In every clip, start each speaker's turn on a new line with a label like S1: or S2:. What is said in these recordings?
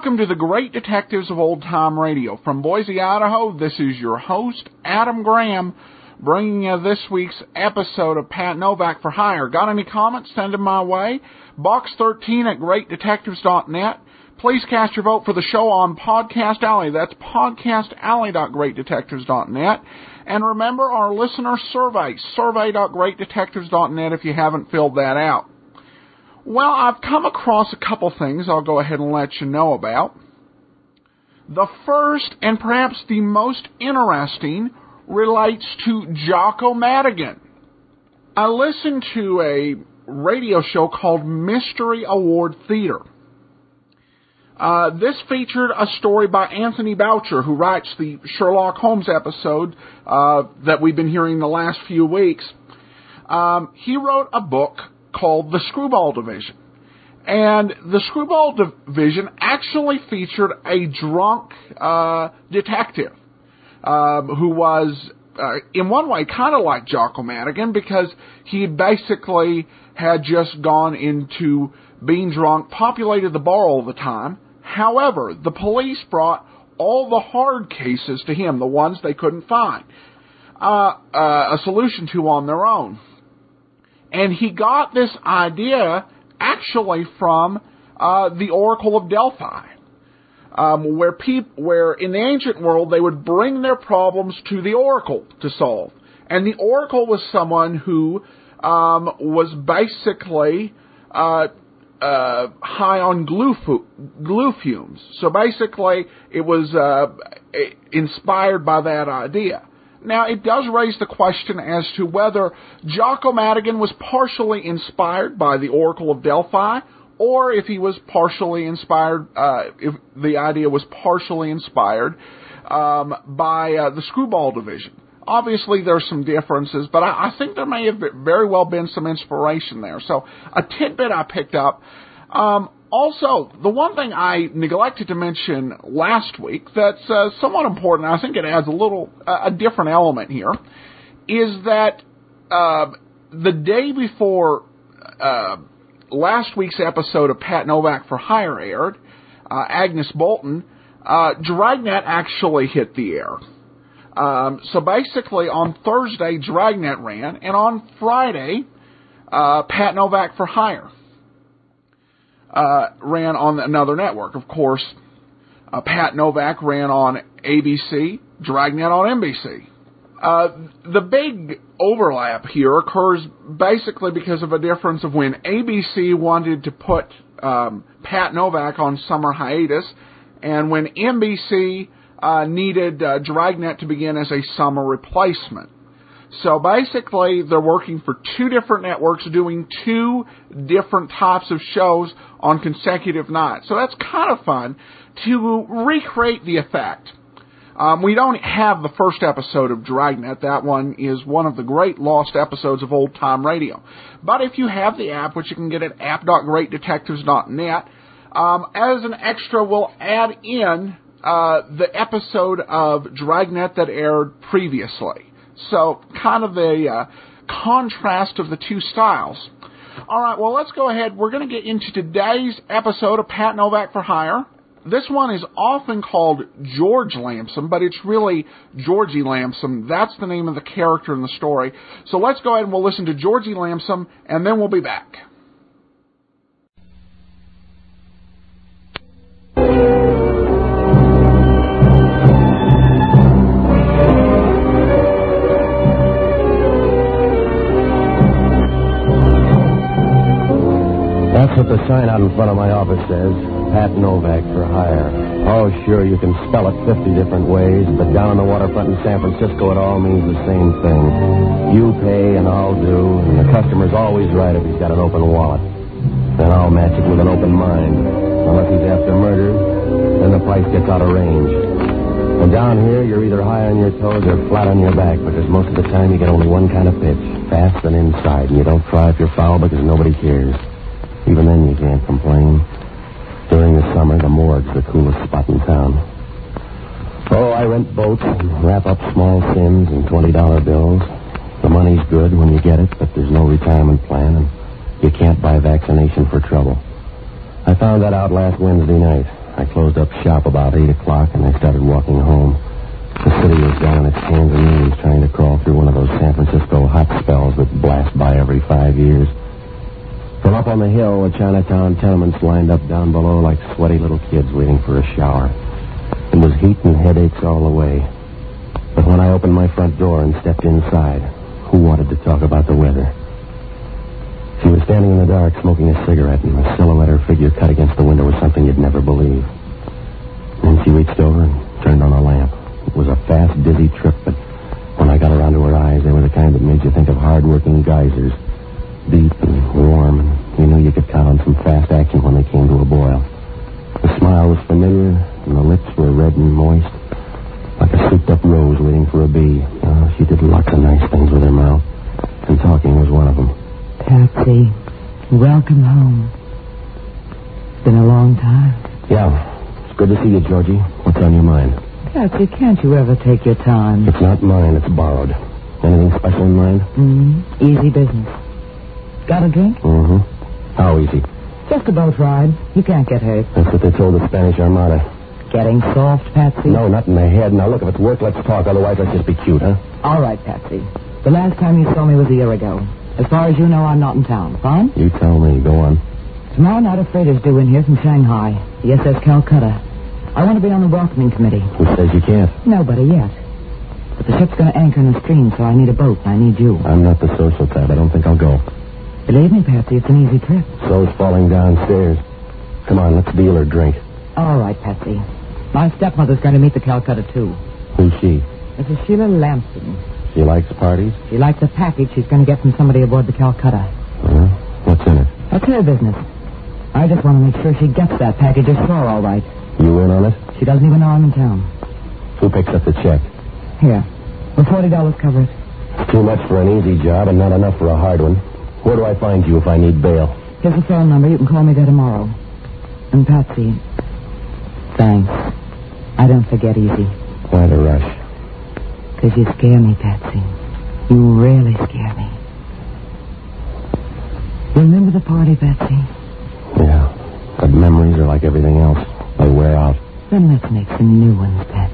S1: Welcome to the Great Detectives of Old Time Radio. From Boise, Idaho, this is your host, Adam Graham, bringing you this week's episode of Pat Novak for Hire. Got any comments? Send them my way. Box13 at greatdetectives.net. Please cast your vote for the show on Podcast Alley. That's podcastalley.greatdetectives.net. And remember our listener survey, survey.greatdetectives.net if you haven't filled that out. Well, I've come across a couple things I'll go ahead and let you know about. The first, and perhaps the most interesting, relates to Jocko Madigan. I listened to a radio show called Mystery Award Theater. Uh, this featured a story by Anthony Boucher, who writes the Sherlock Holmes episode uh, that we've been hearing the last few weeks. Um, he wrote a book called the Screwball Division. And the Screwball Division actually featured a drunk uh, detective um, who was, uh, in one way, kind of like Jocko Madigan because he basically had just gone into being drunk, populated the bar all the time. However, the police brought all the hard cases to him, the ones they couldn't find, uh, uh, a solution to on their own. And he got this idea actually from uh, the Oracle of Delphi, um, where peop- where in the ancient world they would bring their problems to the Oracle to solve, and the Oracle was someone who um, was basically uh, uh, high on glue, fu- glue fumes. So basically, it was uh, inspired by that idea. Now, it does raise the question as to whether Jocko Madigan was partially inspired by the Oracle of Delphi, or if he was partially inspired, uh, if the idea was partially inspired um, by uh, the Screwball Division. Obviously, there's some differences, but I, I think there may have very well been some inspiration there. So, a tidbit I picked up. Um, also, the one thing I neglected to mention last week that's uh, somewhat important, I think it adds a little, uh, a different element here, is that uh, the day before uh, last week's episode of Pat Novak for Hire aired, uh, Agnes Bolton, uh, Dragnet actually hit the air. Um, so basically, on Thursday, Dragnet ran, and on Friday, Pat Novak for Hire uh, ran on another network. Of course, uh, Pat Novak ran on ABC, Dragnet on NBC. Uh, the big overlap here occurs basically because of a difference of when ABC wanted to put um, Pat Novak on summer hiatus, and when NBC uh, needed uh, Dragnet to begin as a summer replacement. So basically, they're working for two different networks doing two different types of shows on consecutive nights. So that's kind of fun to recreate the effect. Um, we don't have the first episode of Dragnet. That one is one of the great lost episodes of old time radio. But if you have the app, which you can get at app.greatdetectives.net, um, as an extra, we'll add in uh, the episode of Dragnet that aired previously. So, kind of a uh, contrast of the two styles. All right, well, let's go ahead. We're going to get into today's episode of Pat Novak for Hire. This one is often called George Lampson, but it's really Georgie Lampson. That's the name of the character in the story. So let's go ahead and we'll listen to Georgie Lampson, and then we'll be back.
S2: What the sign out in front of my office says. Pat Novak for hire. Oh, sure, you can spell it 50 different ways, but down on the waterfront in San Francisco, it all means the same thing. You pay and I'll do, and the customer's always right if he's got an open wallet. Then I'll match it with an open mind. Unless he's after murder, Then the price gets out of range. And down here, you're either high on your toes or flat on your back because most of the time you get only one kind of pitch, fast and inside, and you don't cry if you're foul because nobody cares. Even then, you can't complain. During the summer, the morgue's the coolest spot in town. Oh, I rent boats and wrap up small sins in $20 bills. The money's good when you get it, but there's no retirement plan, and you can't buy vaccination for trouble. I found that out last Wednesday night. I closed up shop about 8 o'clock, and I started walking home. The city was down its hands and knees trying to crawl through one of those San Francisco hot spells that blast by every five years. From up on the hill, the Chinatown tenements lined up down below like sweaty little kids waiting for a shower. It was heat and headaches all the way. But when I opened my front door and stepped inside, who wanted to talk about the weather? She was standing in the dark smoking a cigarette, and the silhouette her figure cut against the window was something you'd never believe. Then she reached over and turned on a lamp. It was a fast, dizzy trip, but when I got around to her eyes, they were the kind that made you think of hard-working geysers. Deep and warm, and you knew you could count on some fast action when they came to a boil. The smile was familiar, and the lips were red and moist, like a souped-up rose waiting for a bee. Oh, she did lots of nice things with her mouth, and talking was one of them.
S3: Patsy, welcome home. It's been a long time.
S2: Yeah, it's good to see you, Georgie. What's on your mind?
S3: Patsy, can't you ever take your time?
S2: It's not mine, it's borrowed. Anything special in mind?
S3: Mm, easy business. Got a drink?
S2: Mm-hmm. How easy?
S3: Just a boat ride. You can't get hurt.
S2: That's what they told the Spanish Armada.
S3: Getting soft, Patsy?
S2: No, not in the head. Now, look, if it's work, let's talk. Otherwise, let's just be cute, huh?
S3: All right, Patsy. The last time you saw me was a year ago. As far as you know, I'm not in town. Fine?
S2: You tell me. Go on.
S3: Tomorrow night, a freighter's due in here from Shanghai. The SS Calcutta. I want to be on the welcoming committee.
S2: Who says you can't?
S3: Nobody yet. But the ship's going to anchor in the stream, so I need a boat, and I need you.
S2: I'm not the social type. I don't think I'll go.
S3: Believe me, Patsy, it's an easy trip.
S2: So's falling downstairs. Come on, let's deal or drink.
S3: All right, Patsy. My stepmother's going to meet the Calcutta, too.
S2: Who's she?
S3: Mrs. Sheila Lampson.
S2: She likes parties?
S3: She likes a package she's going to get from somebody aboard the Calcutta.
S2: Huh? What's in it?
S3: That's her business. I just want to make sure she gets that package ashore all right.
S2: You in on it?
S3: She doesn't even know I'm in town.
S2: Who picks up the check?
S3: Here. The $40 covers.
S2: It's too much for an easy job and not enough for a hard one. Where do I find you if I need bail?
S3: Here's a phone number. You can call me there tomorrow. And Patsy, thanks. I don't forget easy.
S2: Why the rush?
S3: Because you scare me, Patsy. You really scare me. Remember the party, Patsy?
S2: Yeah. But memories are like everything else. They wear out.
S3: Then let's make some new ones, Patsy.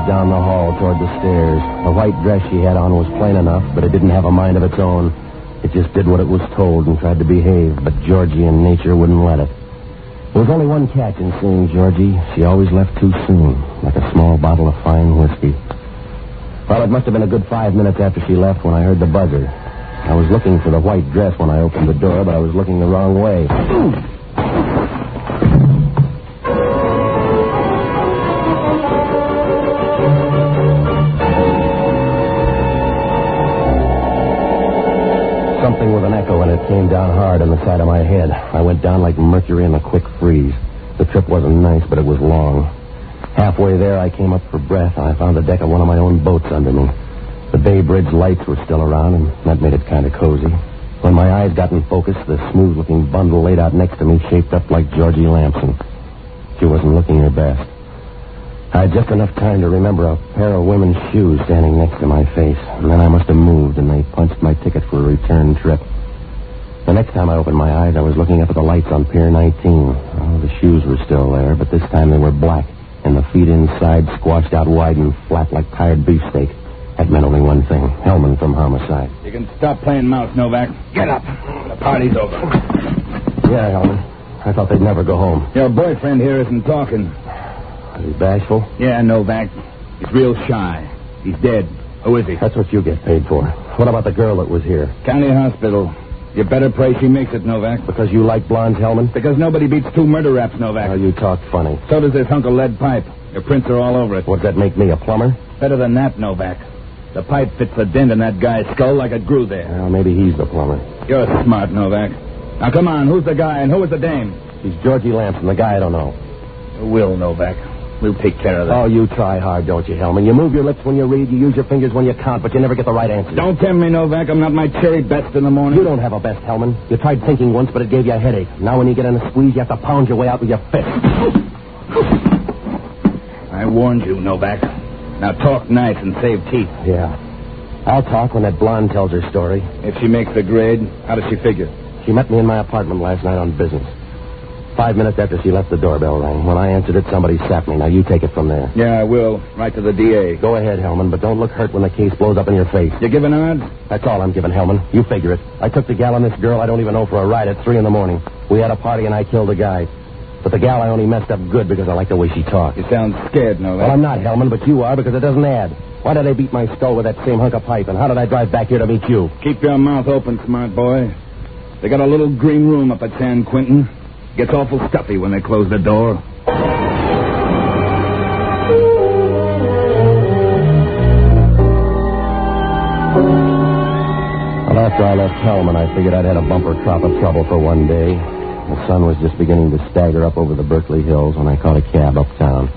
S2: Watched her move down the hall toward the stairs. The white dress she had on was plain enough, but it didn't have a mind of its own. It just did what it was told and tried to behave, but Georgian nature wouldn't let it. There was only one catch in seeing Georgie. She always left too soon, like a small bottle of fine whiskey. Well, it must have been a good five minutes after she left when I heard the buzzer. I was looking for the white dress when I opened the door, but I was looking the wrong way. Came down hard on the side of my head. I went down like mercury in a quick freeze. The trip wasn't nice, but it was long. Halfway there, I came up for breath, and I found the deck of one of my own boats under me. The Bay Bridge lights were still around, and that made it kind of cozy. When my eyes got in focus, the smooth-looking bundle laid out next to me shaped up like Georgie Lampson. She wasn't looking her best. I had just enough time to remember a pair of women's shoes standing next to my face, and then I must have moved, and they punched my ticket for a return trip. The next time I opened my eyes, I was looking up at the lights on Pier 19. Oh, the shoes were still there, but this time they were black, and the feet inside squashed out wide and flat like tired beefsteak. That meant only one thing. Hellman from Homicide.
S4: You can stop playing mouse, Novak. Get up. The party's over.
S2: Yeah, Hellman. I thought they'd never go home.
S4: Your boyfriend here isn't talking.
S2: Is he bashful?
S4: Yeah, Novak. He's real shy. He's dead. Who is he?
S2: That's what you get paid for. What about the girl that was here?
S4: County Hospital. You better pray she makes it, Novak.
S2: Because you like blondes, Hellman?
S4: Because nobody beats two murder raps, Novak.
S2: Oh, you talk funny.
S4: So does this hunk of lead pipe. Your prints are all over it.
S2: What'd that make me, a plumber?
S4: Better than that, Novak. The pipe fits the dent in that guy's skull like it grew there.
S2: Well, maybe he's the plumber.
S4: You're smart, Novak. Now, come on. Who's the guy and who is the dame?
S2: She's Georgie Lampson, the guy I don't know.
S4: Will, Novak. We'll take care of that.
S2: Oh, you try hard, don't you, Hellman? You move your lips when you read, you use your fingers when you count, but you never get the right answer.
S4: Don't tempt me, Novak. I'm not my cherry best in the morning.
S2: You don't have a best, Hellman. You tried thinking once, but it gave you a headache. Now when you get in a squeeze, you have to pound your way out with your fist.
S4: I warned you, Novak. Now talk nice and save teeth.
S2: Yeah. I'll talk when that blonde tells her story.
S4: If she makes the grade, how does she figure?
S2: She met me in my apartment last night on business. Five minutes after she left, the doorbell rang. When I answered it, somebody sapped me. Now you take it from there.
S4: Yeah, I will. Right to the DA.
S2: Go ahead, Hellman, but don't look hurt when the case blows up in your face.
S4: You giving odds?
S2: That's all I'm giving, Hellman. You figure it. I took the gal and this girl I don't even know for a ride at three in the morning. We had a party and I killed a guy. But the gal I only messed up good because I like the way she talks.
S4: You sound scared, Novak. Eh?
S2: Well, I'm not, Hellman, but you are because it doesn't add. Why did I beat my skull with that same hunk of pipe, and how did I drive back here to meet you?
S4: Keep your mouth open, smart boy. They got a little green room up at San Quentin. Gets awful stuffy when they close the door.
S2: Well, after I left Hellman, I figured I'd had a bumper crop of trouble for one day. The sun was just beginning to stagger up over the Berkeley Hills when I caught a cab uptown.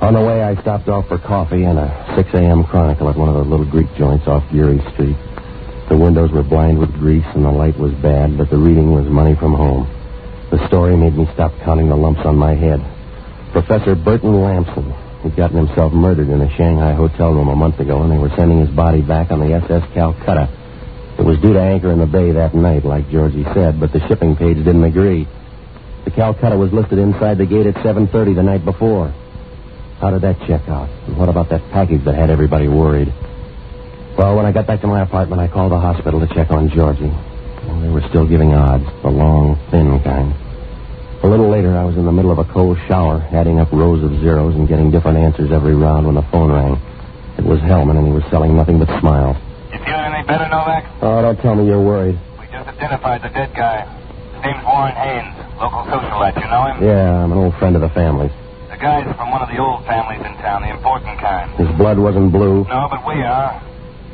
S2: On the way, I stopped off for coffee and a 6 a.m. Chronicle at one of the little Greek joints off Geary Street. The windows were blind with grease and the light was bad, but the reading was money from home. The story made me stop counting the lumps on my head. Professor Burton Lampson had gotten himself murdered in a Shanghai hotel room a month ago, and they were sending his body back on the SS Calcutta. It was due to anchor in the bay that night, like Georgie said, but the shipping page didn't agree. The Calcutta was listed inside the gate at 7.30 the night before. How did that check out? And what about that package that had everybody worried? Well, when I got back to my apartment, I called the hospital to check on Georgie. They were still giving odds, the long, thin kind. A little later, I was in the middle of a cold shower, adding up rows of zeros and getting different answers every round when the phone rang. It was Hellman, and he was selling nothing but smiles.
S5: You feeling any better, Novak?
S2: Oh, don't tell me you're worried.
S5: We just identified the dead guy. His name's Warren Haynes, local socialite. You know him?
S2: Yeah, I'm an old friend of the family's.
S5: The guy's from one of the old families in town, the important kind.
S2: His blood wasn't blue.
S5: No, but we are.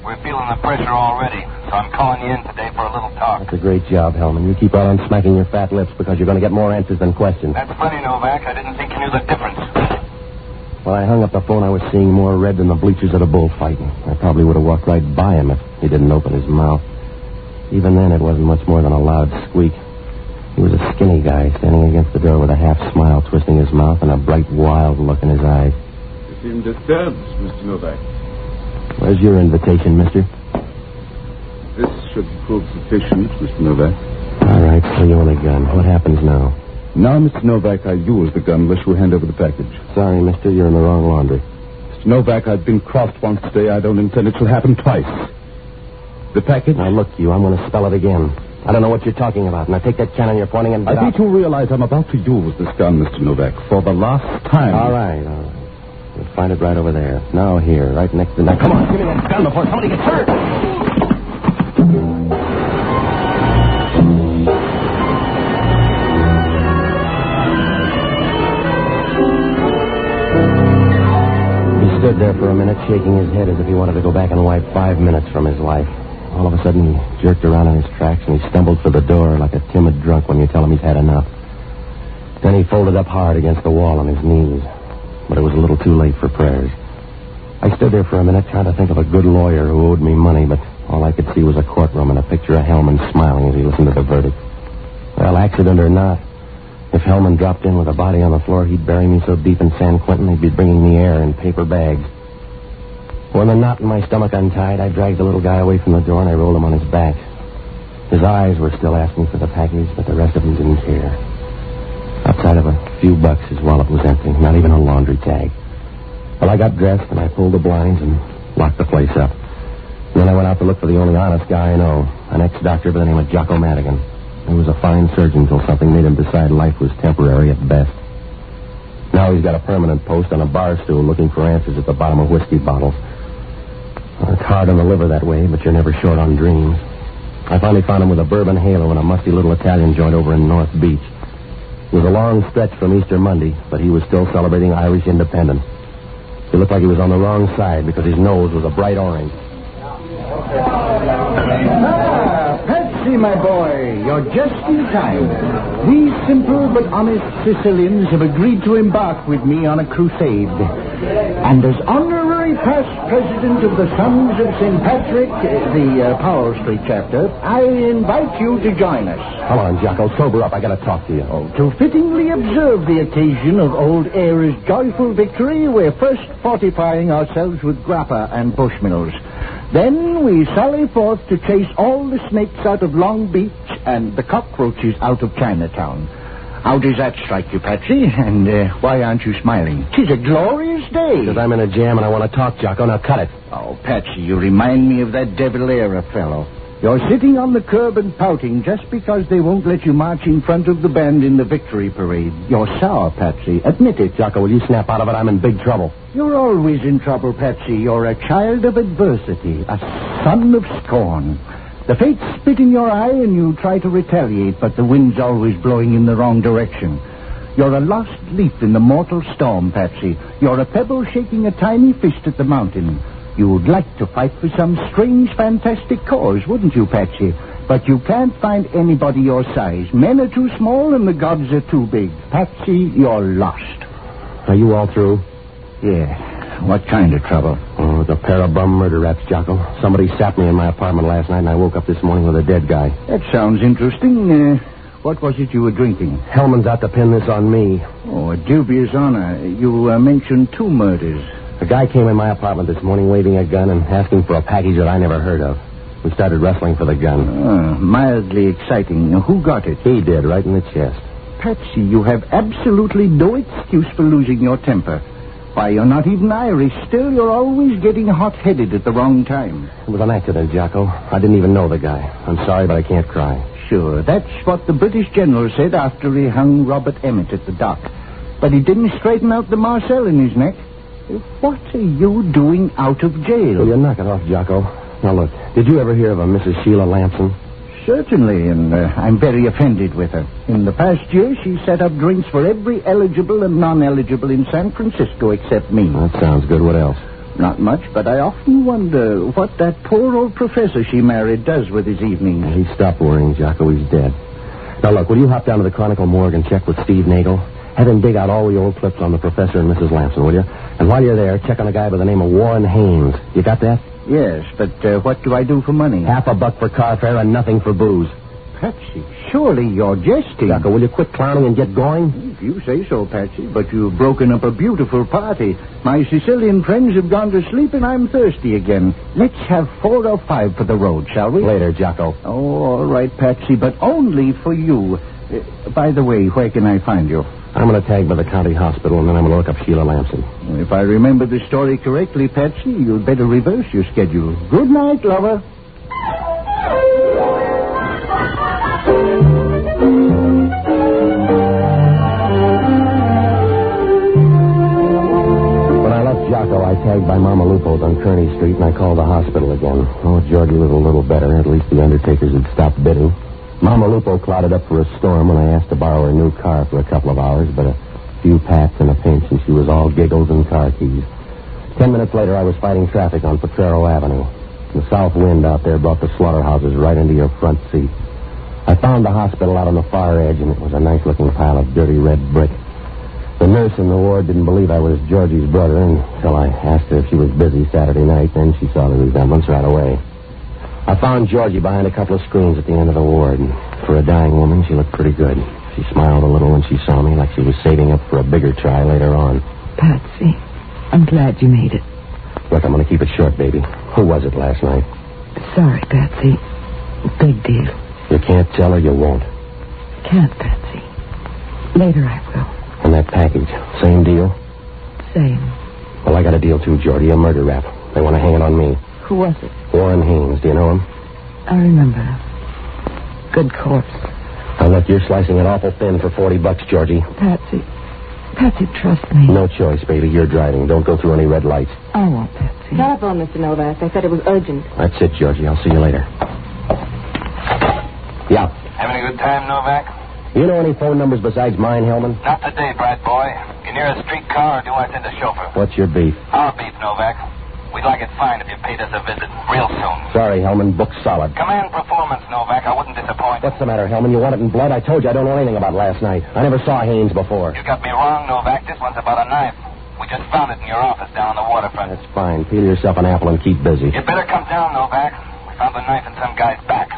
S5: We're feeling the pressure already, so I'm calling you in today for a little talk.
S2: That's a great job, Hellman. You keep right on smacking your fat lips because you're going to get more answers than questions.
S5: That's funny, Novak. I didn't think you knew the difference.
S2: When I hung up the phone, I was seeing more red than the bleachers at a bullfighting. I probably would have walked right by him if he didn't open his mouth. Even then, it wasn't much more than a loud squeak. He was a skinny guy standing against the door with a half smile twisting his mouth and a bright, wild look in his eyes.
S6: You seem disturbed, Mr. Novak.
S2: Where's your invitation, mister?
S6: This should prove sufficient, Mr. Novak.
S2: All right, so you own a gun. What happens now?
S6: Now, Mr. Novak, I use the gun unless you hand over the package.
S2: Sorry, mister, you're in the wrong laundry.
S6: Mr. Novak, I've been crossed once today. I don't intend it shall happen twice. The package?
S2: Now, look, you, I'm going to spell it again. I don't know what you're talking about. Now, take that cannon you're pointing and
S6: I
S2: out.
S6: think you realize I'm about to use this gun, Mr. Novak, for the last time.
S2: All right, all right. You'll find it right over there. Now, here, right next to... Now, come on, give me that gun before somebody gets hurt. He stood there for a minute, shaking his head as if he wanted to go back and wipe five minutes from his life. All of a sudden, he jerked around in his tracks and he stumbled for the door like a timid drunk when you tell him he's had enough. Then he folded up hard against the wall on his knees. But it was a little too late for prayers. I stood there for a minute trying to think of a good lawyer who owed me money, but all I could see was a courtroom and a picture of Hellman smiling as he listened to the verdict. Well, accident or not, if Hellman dropped in with a body on the floor, he'd bury me so deep in San Quentin he'd be bringing me air in paper bags. When the knot in my stomach untied, I dragged the little guy away from the door and I rolled him on his back. His eyes were still asking for the package, but the rest of him didn't care. Outside of a few bucks, his wallet was empty, not even a laundry tag. Well, I got dressed and I pulled the blinds and locked the place up. And then I went out to look for the only honest guy I know, an ex-doctor by the name of Jocko Madigan. He was a fine surgeon until something made him decide life was temporary at best. Now he's got a permanent post on a bar stool looking for answers at the bottom of whiskey bottles. Well, it's hard on the liver that way, but you're never short on dreams. I finally found him with a bourbon halo in a musty little Italian joint over in North Beach. It was a long stretch from Easter Monday, but he was still celebrating Irish independence. He looked like he was on the wrong side because his nose was a bright orange.
S7: Ah, Patsy, my boy, you're just in time. These simple but honest Sicilians have agreed to embark with me on a crusade. And as past president of the Sons of St. Patrick, uh, the uh, Powell Street chapter, I invite you to join us.
S2: Come on, Jocko, sober up. I gotta talk to you.
S7: Oh, to fittingly observe the occasion of old Eire's joyful victory, we're first fortifying ourselves with grappa and bushmills. Then we sally forth to chase all the snakes out of Long Beach and the cockroaches out of Chinatown. How does that strike you, Patsy? And uh, why aren't you smiling? Tis a glorious day.
S2: Because I'm in a jam and I want to talk, Jocko. Now cut it.
S7: Oh, Patsy, you remind me of that De Valera fellow. You're sitting on the curb and pouting just because they won't let you march in front of the band in the victory parade. You're sour, Patsy. Admit it.
S2: Jocko, will you snap out of it? I'm in big trouble.
S7: You're always in trouble, Patsy. You're a child of adversity, a son of scorn. The fates spit in your eye and you try to retaliate, but the wind's always blowing in the wrong direction. You're a lost leaf in the mortal storm, Patsy. You're a pebble shaking a tiny fist at the mountain. You'd like to fight for some strange, fantastic cause, wouldn't you, Patsy? But you can't find anybody your size. Men are too small and the gods are too big. Patsy, you're lost.
S2: Are you all through?
S7: Yeah. What kind of trouble?
S2: Oh, it's a pair of bum murder raps, Jocko. Somebody sapped me in my apartment last night, and I woke up this morning with a dead guy.
S7: That sounds interesting. Uh, what was it you were drinking?
S2: Hellman's out to pin this on me.
S7: Oh, a dubious honor. You uh, mentioned two murders.
S2: A guy came in my apartment this morning waving a gun and asking for a package that I never heard of. We started wrestling for the gun.
S7: Uh, mildly exciting. Who got it?
S2: He did, right in the chest.
S7: Patsy, you have absolutely no excuse for losing your temper. Why, you're not even Irish. Still, you're always getting hot-headed at the wrong time.
S2: It was an accident, Jocko. I didn't even know the guy. I'm sorry, but I can't cry.
S7: Sure, that's what the British general said after he hung Robert Emmet at the dock. But he didn't straighten out the Marcel in his neck. What are you doing out of jail?
S2: Will you knock it off, Jocko? Now, look, did you ever hear of a Mrs. Sheila Lampson?
S7: Certainly, and uh, I'm very offended with her. In the past year, she set up drinks for every eligible and non-eligible in San Francisco except me.
S2: That sounds good. What else?
S7: Not much, but I often wonder what that poor old professor she married does with his evenings.
S2: He stopped worrying, Jocko. He's dead. Now, look, will you hop down to the Chronicle morgue and check with Steve Nagel? Have him dig out all the old clips on the professor and Mrs. Lampson, will you? And while you're there, check on a guy by the name of Warren Haynes. You got that?
S7: Yes, but uh, what do I do for money?
S2: Half a buck for car fare and nothing for booze.
S7: Patsy, surely you're jesting.
S2: Jocko, will you quit clowning and get going?
S7: If you say so, Patsy, but you've broken up a beautiful party. My Sicilian friends have gone to sleep and I'm thirsty again. Let's have four or five for the road, shall we?
S2: Later, Jocko.
S7: Oh, all right, Patsy, but only for you. Uh, by the way, where can I find you?
S2: I'm going to tag by the county hospital, and then I'm going to look up Sheila Lampson.
S7: If I remember the story correctly, Patsy, you'd better reverse your schedule. Good night, lover.
S2: When I left Jocko, I tagged by Mama Lupo's on Kearny Street, and I called the hospital again. Oh, Georgie was a little better. At least the undertakers had stopped bidding. Mama Lupo clouded up for a storm when I asked to borrow her new car for a couple of hours, but a few pats and a pinch, and she was all giggles and car keys. Ten minutes later, I was fighting traffic on Potrero Avenue. The south wind out there brought the slaughterhouses right into your front seat. I found the hospital out on the far edge, and it was a nice-looking pile of dirty red brick. The nurse in the ward didn't believe I was Georgie's brother until I asked her if she was busy Saturday night. Then she saw the resemblance right away. I found Georgie behind a couple of screens at the end of the ward. And for a dying woman, she looked pretty good. She smiled a little when she saw me, like she was saving up for a bigger try later on.
S3: Patsy, I'm glad you made it.
S2: Look, I'm going to keep it short, baby. Who was it last night?
S3: Sorry, Patsy. Big deal.
S2: You can't tell her, you won't.
S3: Can't, Patsy. Later I will.
S2: And that package, same deal?
S3: Same.
S2: Well, I got a deal too, Georgie. a murder rap. They want to hang it on me.
S3: Who was it?
S2: Warren Haynes, do you know him?
S3: I remember. Good corpse.
S2: Now, look, you're slicing it awful thin for 40 bucks, Georgie.
S3: Patsy. Patsy, trust me.
S2: No choice, baby. You're driving. Don't go through any red lights.
S3: I won't, Patsy.
S8: Telephone, Mr. Novak. They said it was urgent.
S2: That's it, Georgie. I'll see you later. Yeah.
S5: Having a good time, Novak?
S2: You know any phone numbers besides mine, Hellman?
S5: Not today, Brad boy. You near a streetcar or do I send a chauffeur?
S2: What's your beef?
S5: Our beef, Novak. We'd like it fine if you paid us a visit real soon.
S2: Sorry, Hellman. Booked solid.
S5: Command performance, Novak. I wouldn't disappoint.
S2: What's the matter, Hellman? You want it in blood? I told you I don't know anything about last night. I never saw Haynes before.
S5: You got me wrong, Novak. This one's about a knife. We just found it in your office down on the waterfront.
S2: That's fine. Peel yourself an apple and keep busy.
S5: You better come down, Novak. We found the knife in some guy's back.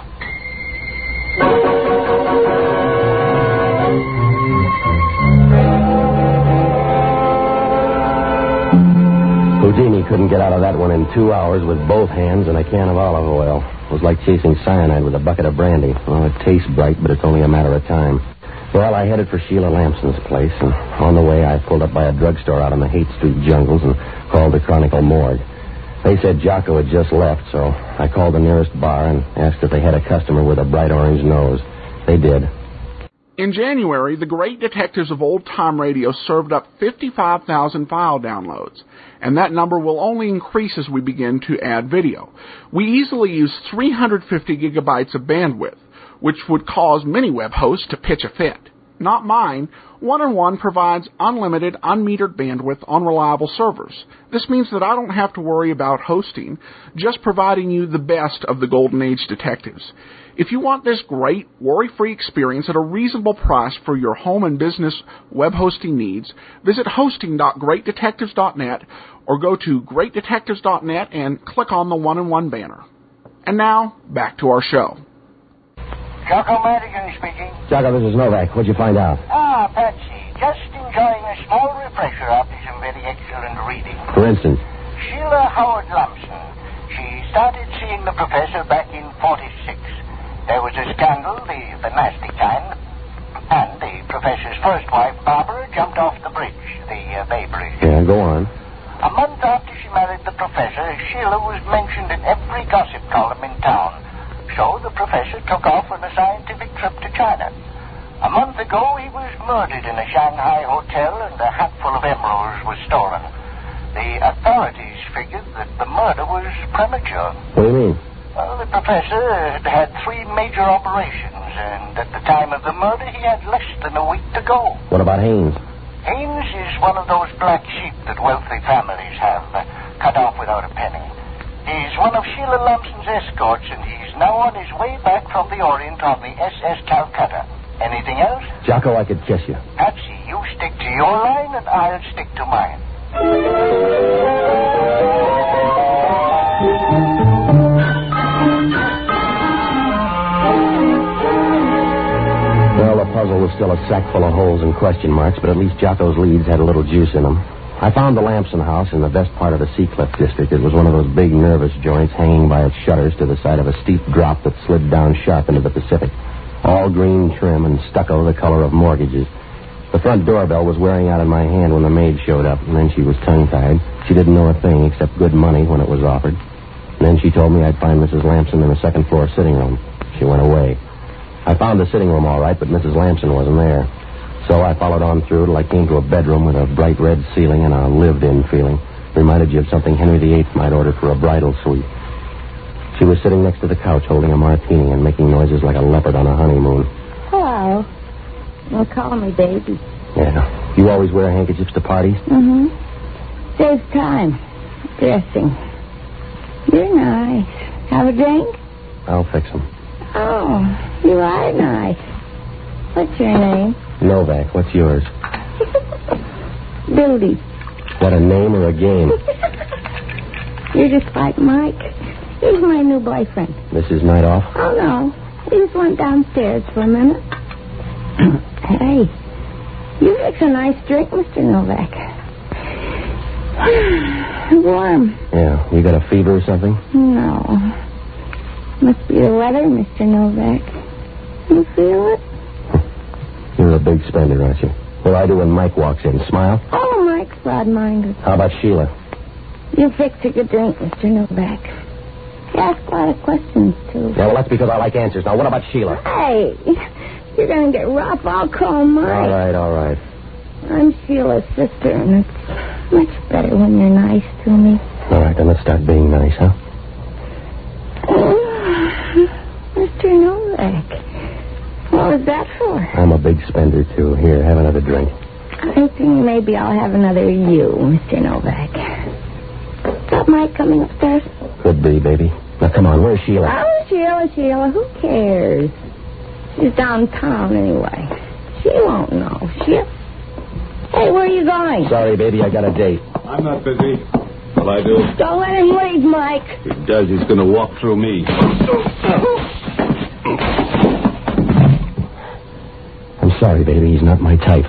S2: Houdini couldn't get out of that one in two hours with both hands and a can of olive oil. It was like chasing cyanide with a bucket of brandy. Well, it tastes bright, but it's only a matter of time. Well, I headed for Sheila Lampson's place, and on the way I pulled up by a drugstore out in the Haight Street jungles and called the Chronicle morgue. They said Jocko had just left, so I called the nearest bar and asked if they had a customer with a bright orange nose. They did.
S1: In January, the great detectives of old time radio served up 55,000 file downloads, and that number will only increase as we begin to add video. We easily use 350 gigabytes of bandwidth, which would cause many web hosts to pitch a fit. Not mine. One on One provides unlimited, unmetered bandwidth on reliable servers. This means that I don't have to worry about hosting, just providing you the best of the Golden Age detectives. If you want this great, worry-free experience at a reasonable price for your home and business web hosting needs, visit hosting.greatdetectives.net or go to greatdetectives.net and click on the one on one banner. And now, back to our show.
S9: Jocko Madigan speaking.
S2: Jocko, this is Novak. What'd you find out?
S9: Ah, Patsy. Just enjoying a small refresher after some very excellent reading.
S2: For instance?
S9: Sheila Howard Lumpson. She started seeing the professor back in 46. There was a scandal, the, the nasty kind, and the professor's first wife, Barbara, jumped off the bridge, the uh, Bay Bridge.
S2: Yeah, go on.
S9: A month after she married the professor, Sheila was mentioned in every gossip column in town. So the professor took off on a scientific trip to China. A month ago, he was murdered in a Shanghai hotel, and a hatful of emeralds was stolen. The authorities figured that the murder was premature.
S2: What do you mean?
S9: Well, the professor had had three major operations, and at the time of the murder, he had less than a week to go.
S2: What about Haynes?
S9: Haynes is one of those black sheep that wealthy families have, uh, cut off without a penny. He's one of Sheila Lumpson's escorts, and he's now on his way back from the Orient on the SS Calcutta. Anything else?
S2: Jocko, I could kiss you.
S9: Patsy, you stick to your line, and I'll stick to mine.
S2: Puzzle was still a sack full of holes and question marks, but at least Jocko's leads had a little juice in them. I found the Lampson house in the best part of the Seacliff district. It was one of those big nervous joints hanging by its shutters to the side of a steep drop that slid down sharp into the Pacific. All green trim and stucco the color of mortgages. The front doorbell was wearing out in my hand when the maid showed up, and then she was tongue-tied. She didn't know a thing except good money when it was offered. And then she told me I'd find Mrs. Lampson in the second floor sitting room. She went away. I found the sitting room all right, but Mrs. Lampson wasn't there. So I followed on through till I came to a bedroom with a bright red ceiling and a lived-in feeling. Reminded you of something Henry VIII might order for a bridal suite. She was sitting next to the couch holding a martini and making noises like a leopard on a honeymoon.
S10: Hello. Well, call me baby.
S2: Yeah. You always wear handkerchiefs to parties?
S10: Mm-hmm. Saves time. Dressing. You're nice. Have a drink?
S2: I'll fix them.
S10: Oh, you are nice. What's your name?
S2: Novak, what's yours?
S10: Billy.
S2: What, a name or a game?
S10: You're just like Mike. He's my new boyfriend.
S2: Mrs. Night Off?
S10: Oh, no. He just went downstairs for a minute. hey, you fix a nice drink, Mr. Novak. Warm.
S2: Yeah. You got a fever or something?
S10: No. Must be the weather, Mr. Novak. You feel it?
S2: You're a big spender, aren't you? Well, I do when Mike walks in? Smile?
S10: Oh, Mike's broad-minded.
S2: How about Sheila?
S10: You fix a good drink, Mr. Novak. You ask a lot of questions, too.
S2: Yeah, well, that's because I like answers. Now, what about Sheila?
S10: Hey, you're going to get rough. I'll call Mike.
S2: All right, all right.
S10: I'm Sheila's sister, and it's much better when you're nice to me.
S2: All right, then let's start being nice, huh?
S10: Mr. Novak, What was that for?
S2: I'm a big spender, too. Here, have another drink.
S10: I think maybe I'll have another you, Mr. Novak. Is that Mike coming upstairs?
S2: Could be, baby. Now, come on, where's Sheila?
S10: Oh, Sheila, Sheila, who cares? She's downtown anyway. She won't know. She. Hey, where are you going?
S2: Sorry, baby, I got a date.
S6: I'm not busy. Will I do?
S10: Don't let him leave, Mike.
S6: If he does, he's going to walk through me.
S2: Oh, Sorry, baby, he's not my type.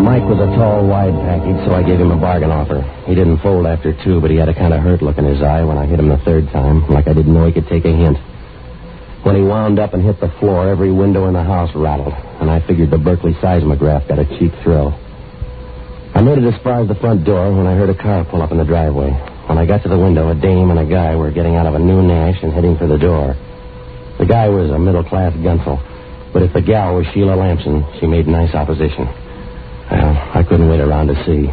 S2: Mike was a tall, wide package, so I gave him a bargain offer. He didn't fold after two, but he had a kind of hurt look in his eye when I hit him the third time, like I didn't know he could take a hint. When he wound up and hit the floor, every window in the house rattled, and I figured the Berkeley seismograph got a cheap thrill. I made it as far as the front door when I heard a car pull up in the driveway. When I got to the window, a dame and a guy were getting out of a new Nash and heading for the door. The guy was a middle-class gunsel, but if the gal was Sheila Lampson, she made nice opposition. Well, I couldn't wait around to see.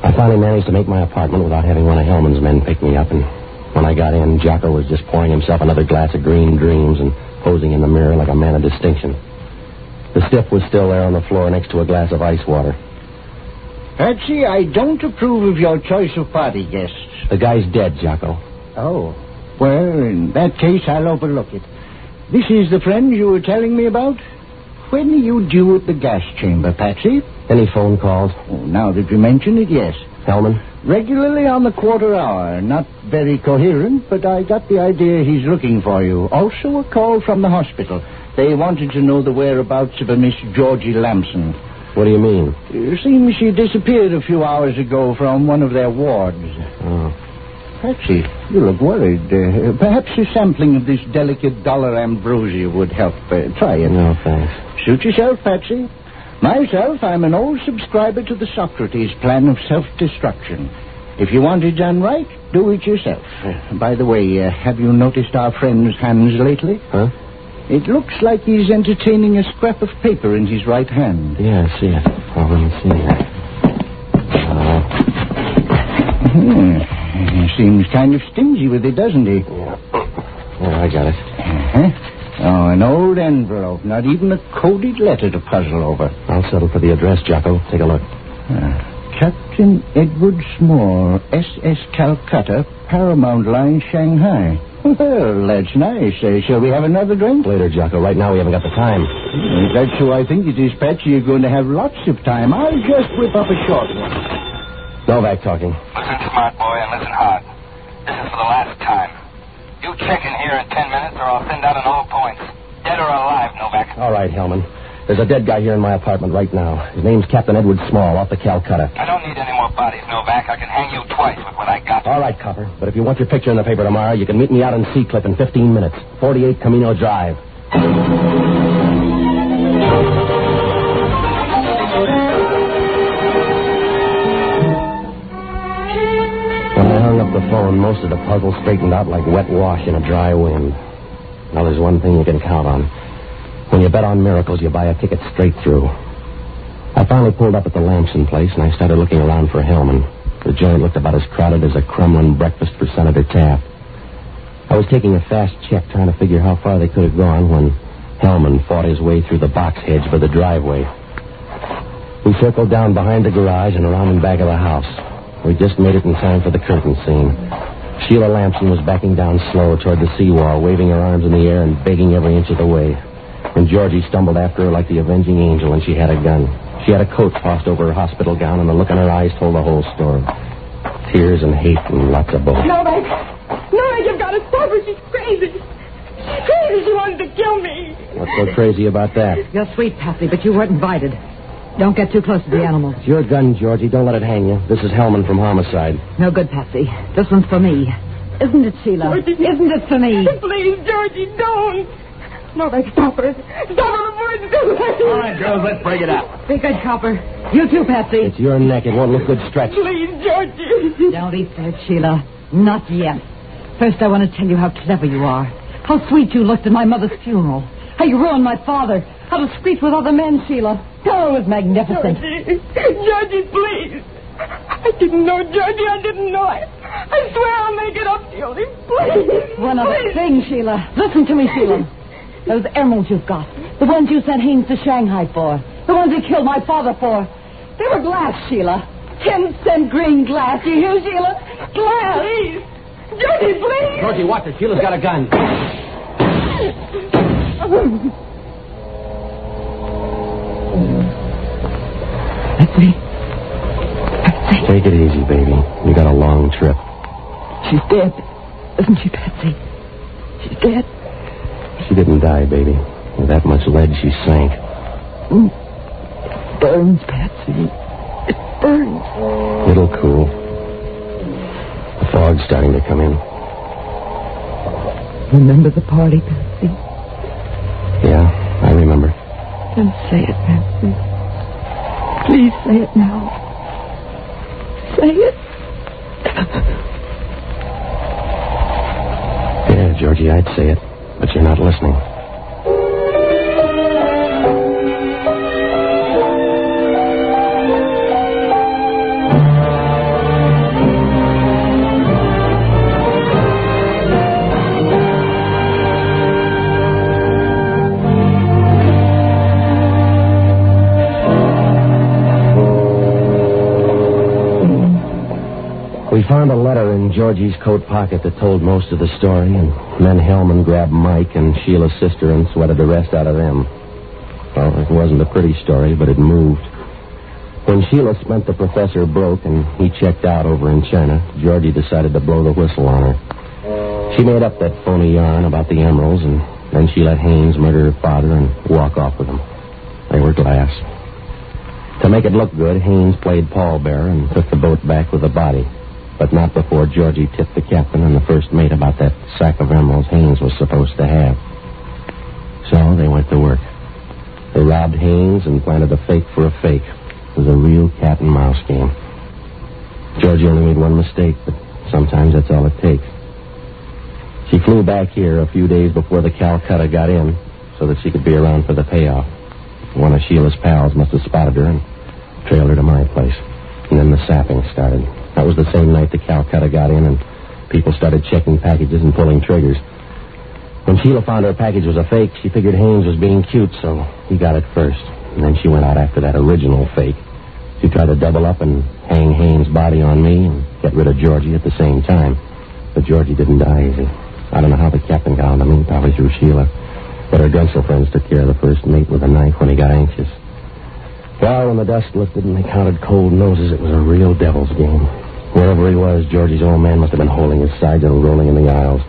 S2: I finally managed to make my apartment without having one of Hellman's men pick me up, and when I got in, Jocko was just pouring himself another glass of green dreams and posing in the mirror like a man of distinction. The stiff was still there on the floor next to a glass of ice water.
S7: Patsy, I don't approve of your choice of party guests.
S2: The guy's dead, Jocko.
S7: Oh. Well, in that case, I'll overlook it. This is the friend you were telling me about? When are you due at the gas chamber, Patsy?
S2: Any phone calls?
S7: Oh, now that you mention it, yes.
S2: Hellman?
S7: Regularly on the quarter hour. Not very coherent, but I got the idea he's looking for you. Also a call from the hospital. They wanted to know the whereabouts of a Miss Georgie Lampson.
S2: What do you mean?
S7: It seems she disappeared a few hours ago from one of their wards.
S2: Oh.
S7: Patsy, you look worried. Uh, perhaps a sampling of this delicate dollar ambrosia would help. Uh, try it.
S2: No, thanks.
S7: Suit yourself, Patsy. Myself, I'm an old subscriber to the Socrates plan of self-destruction. If you want it done right, do it yourself. Uh, by the way, uh, have you noticed our friend's hands lately?
S2: Huh?
S7: It looks like he's entertaining a scrap of paper in his right hand.
S2: Yeah, I see it. Oh, let me see here. Uh,
S7: Hmm. He seems kind of stingy with it, doesn't he?
S2: yeah. Yeah, I got it.
S7: Uh-huh. Oh, an old envelope. Not even a coded letter to puzzle over.
S2: I'll settle for the address, Jocko. Take a look.
S7: Uh, Captain Edward Small, SS Calcutta, Paramount Line, Shanghai. Well, that's nice. Uh, shall we have another drink?
S2: Later, Jocko. Right now, we haven't got the time.
S7: If that's who I think it is, Patsy, you're going to have lots of time. I'll just whip up a short one.
S2: Novak talking.
S5: Listen, smart boy, and listen hard. This is for the last time. You check in here in ten minutes, or I'll send out an all points. Dead or alive, Novak.
S2: All right, Hellman. There's a dead guy here in my apartment right now. His name's Captain Edward Small, off the Calcutta.
S5: I don't need any more bodies, Novak. I can hang you twice with what I got.
S2: All right, Copper. But if you want your picture in the paper tomorrow, you can meet me out in Sea Cliff in 15 minutes. 48 Camino Drive. When I hung up the phone, most of the puzzle straightened out like wet wash in a dry wind. Now, there's one thing you can count on. When you bet on miracles, you buy a ticket straight through. I finally pulled up at the Lampson place, and I started looking around for Hellman. The joint looked about as crowded as a Kremlin breakfast for Senator Taft. I was taking a fast check, trying to figure how far they could have gone when Hellman fought his way through the box hedge by the driveway. We circled down behind the garage and around in back of the house. We just made it in time for the curtain scene. Sheila Lampson was backing down slow toward the seawall, waving her arms in the air and begging every inch of the way. And Georgie stumbled after her like the avenging angel, and she had a gun. She had a coat tossed over her hospital gown, and the look in her eyes told the whole story. Tears and hate and lots of bullshit.
S11: Novak! Novak, you've got to stop her. She's crazy. She's crazy. She wanted to kill me.
S2: What's so crazy about that?
S3: You're sweet, Patsy, but you weren't invited. Don't get too close to the animals.
S2: It's your gun, Georgie. Don't let it hang you. This is Hellman from Homicide.
S3: No good, Patsy. This one's for me. Isn't it, Sheila?
S11: Georgie.
S3: Isn't it for me?
S11: Please, Georgie, don't. Novak, stop her. Stop her before it's too late.
S4: All right, girls, let's break it up.
S3: Be good, Copper. You too, Patsy.
S2: It's your neck. It won't look good stretched.
S11: Please, Georgie.
S3: Don't eat that, Sheila. Not yet. First, I want to tell you how clever you are. How sweet you looked at my mother's funeral. How you ruined my father. How to screech with other men, Sheila. Oh, it was magnificent.
S11: Georgie, Georgie, please. I didn't know, Georgie. I didn't know. I, I swear I'll make it up to you. Please.
S3: One other
S11: please.
S3: thing, Sheila. Listen to me, Sheila. Those emeralds you've got. The ones you sent Haynes to Shanghai for. The ones he killed my father for. They were glass, Sheila. Ten cent green glass. You hear, Sheila? Glass.
S11: Please. Georgie, please.
S2: Georgie, watch it. Sheila's got a gun.
S3: Betsy.
S2: Take it easy, baby. You got a long trip.
S3: She's dead. Isn't she, Patsy? She's dead.
S2: She didn't die, baby. With that much lead, she sank.
S3: Mm. It burns, Patsy. It burns.
S2: It'll cool. The fog's starting to come in.
S3: Remember the party, Patsy?
S2: Yeah, I remember.
S3: Then say it, Patsy. Please say it now. Say it.
S2: Yeah, Georgie, I'd say it, but you're not listening. Georgie's coat pocket that told most of the story, and then Hellman grabbed Mike and Sheila's sister and sweated the rest out of them. Well, it wasn't a pretty story, but it moved. When Sheila spent the professor broke and he checked out over in China, Georgie decided to blow the whistle on her. She made up that phony yarn about the emeralds, and then she let Haynes murder her father and walk off with them. They were glass. To make it look good, Haynes played pallbearer and took the boat back with the body but not before Georgie tipped the captain and the first mate about that sack of emeralds Haynes was supposed to have. So they went to work. They robbed Haynes and planted a fake for a fake. It was a real cat and mouse game. Georgie only made one mistake, but sometimes that's all it takes. She flew back here a few days before the Calcutta got in so that she could be around for the payoff. One of Sheila's pals must have spotted her and trailed her to my place. And then the sapping started. That was the same night the Calcutta got in, and people started checking packages and pulling triggers. When Sheila found her package was a fake, she figured Haynes was being cute, so he got it first. And then she went out after that original fake. She tried to double up and hang Haynes' body on me and get rid of Georgie at the same time. But Georgie didn't die easy. I don't know how the captain got onto me, probably through Sheila. But her Drexel friends took care of the first mate with a knife when he got anxious. Well, when the dust lifted and they counted cold noses, it was a real devil's game. Wherever he was, Georgie's old man must have been holding his sides and rolling in the aisles.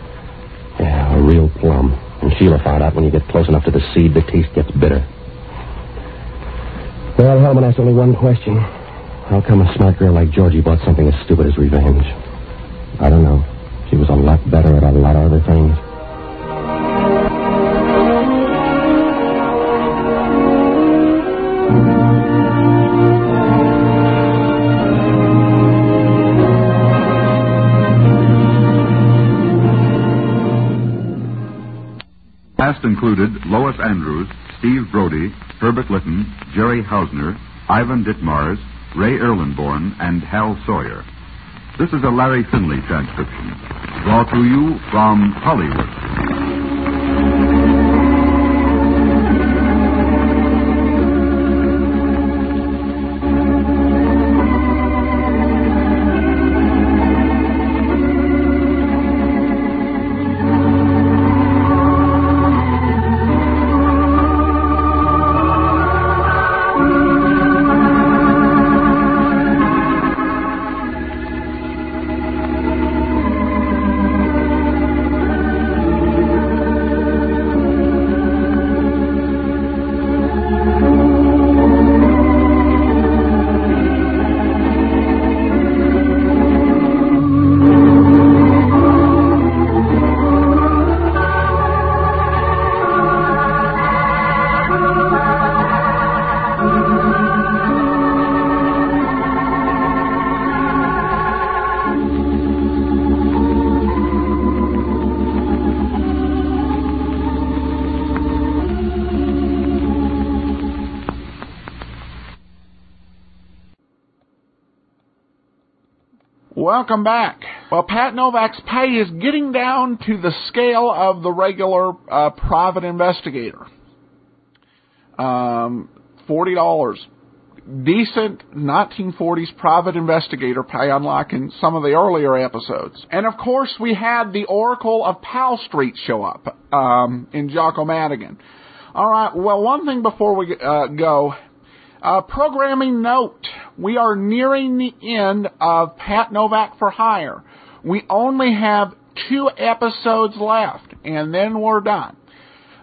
S2: Yeah, a real plum. And Sheila found out when you get close enough to the seed, the taste gets bitter. Well, Hellman asked only one question. How come a smart girl like Georgie bought something as stupid as revenge? I don't know. She was a lot better at a lot of other things.
S12: Included Lois Andrews, Steve Brodie, Herbert Lytton, Jerry Hausner, Ivan Ditmars, Ray Erlenborn, and Hal Sawyer. This is a Larry Finley transcription. Brought to you from Hollywood.
S1: Welcome back. Well, Pat Novak's pay is getting down to the scale of the regular uh, private investigator. Um, Forty dollars. Decent 1940s private investigator pay, unlike in some of the earlier episodes. And of course, we had the Oracle of Pal Street show up um, in Jocko Madigan. All right. Well, one thing before we uh, go. Uh, programming note. We are nearing the end of Pat Novak for Hire. We only have two episodes left, and then we're done.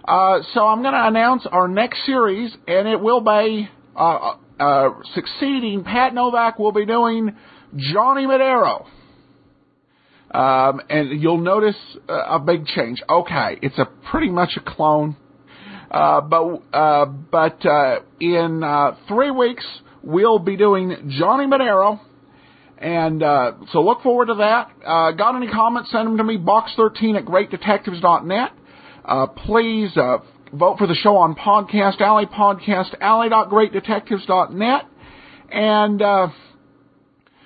S1: Uh, so I'm going to announce our next series, and it will be uh, uh, succeeding. Pat Novak will be doing Johnny Madero. Um, and you'll notice a big change. Okay, it's a pretty much a clone, but uh, but uh, in three weeks we'll be doing Johnny Madero. And so look forward to that. got any comments? Send them to me, box13 at greatdetectives.net. Uh, please uh, vote for the show on Podcast Alley, Podcast Alley.greatdetectives.net. And uh,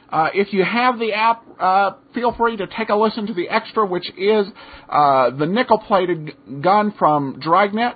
S1: uh, if you have the app, uh, feel free to take a listen to the extra, which is uh, the nickel plated gun from Dragnet.